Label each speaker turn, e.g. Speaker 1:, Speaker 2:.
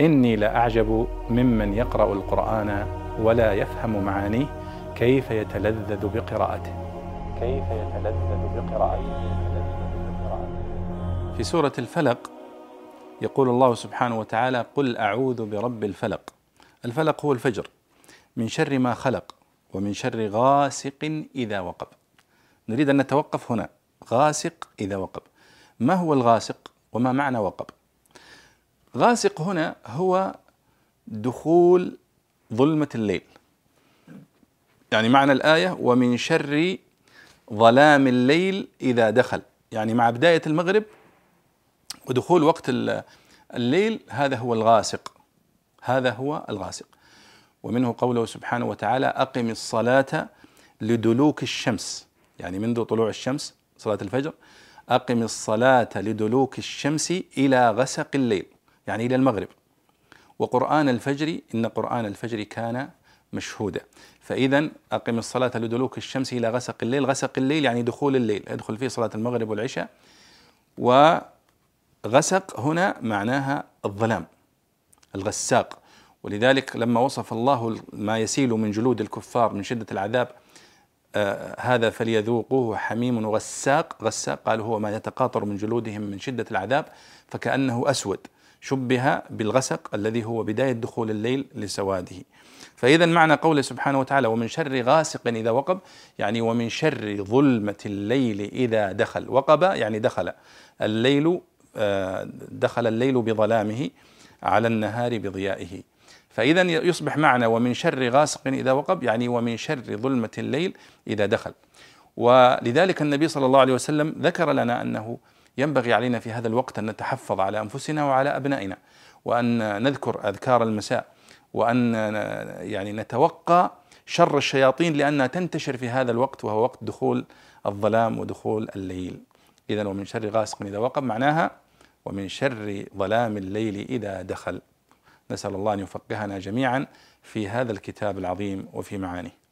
Speaker 1: إني لأعجب ممن يقرأ القرآن ولا يفهم معانيه كيف يتلذذ بقراءته. كيف يتلذذ بقراءته. في سورة الفلق يقول الله سبحانه وتعالى قل أعوذ برب الفلق. الفلق هو الفجر. من شر ما خلق ومن شر غاسق إذا وقب. نريد أن نتوقف هنا. غاسق إذا وقب. ما هو الغاسق وما معنى وقب؟ غاسق هنا هو دخول ظلمة الليل. يعني معنى الآية ومن شر ظلام الليل إذا دخل. يعني مع بداية المغرب ودخول وقت الليل هذا هو الغاسق. هذا هو الغاسق. ومنه قوله سبحانه وتعالى أقم الصلاة لدلوك الشمس. يعني منذ طلوع الشمس صلاة الفجر. أقم الصلاة لدلوك الشمس إلى غسق الليل. يعني إلى المغرب. وقرآن الفجر إن قرآن الفجر كان مشهودا. فإذا أقم الصلاة لدلوك الشمس إلى غسق الليل. غسق الليل يعني دخول الليل. يدخل فيه صلاة المغرب والعشاء. وغسق هنا معناها الظلام الغساق. ولذلك لما وصف الله ما يسيل من جلود الكفار من شدة العذاب آه هذا فليذوقوه حميم غساق. غساق قال هو ما يتقاطر من جلودهم من شدة العذاب فكأنه أسود. شبه بالغسق الذي هو بداية دخول الليل لسواده. فإذا معنى قوله سبحانه وتعالى ومن شر غاسق إذا وقب يعني ومن شر ظلمة الليل إذا دخل. وقب يعني دخل. الليل آه دخل الليل بظلامه على النهار بضيائه. فإذا يصبح معنى ومن شر غاسق إذا وقب يعني ومن شر ظلمة الليل إذا دخل. ولذلك النبي صلى الله عليه وسلم ذكر لنا أنه ينبغي علينا في هذا الوقت أن نتحفظ على أنفسنا وعلى أبنائنا وأن نذكر أذكار المساء وأن يعني نتوقى شر الشياطين لأنها تنتشر في هذا الوقت وهو وقت دخول الظلام ودخول الليل. إذا ومن شر غاسق إذا وقب معناها ومن شر ظلام الليل إذا دخل. نسأل الله أن يفقهنا جميعا في هذا الكتاب العظيم وفي معانيه.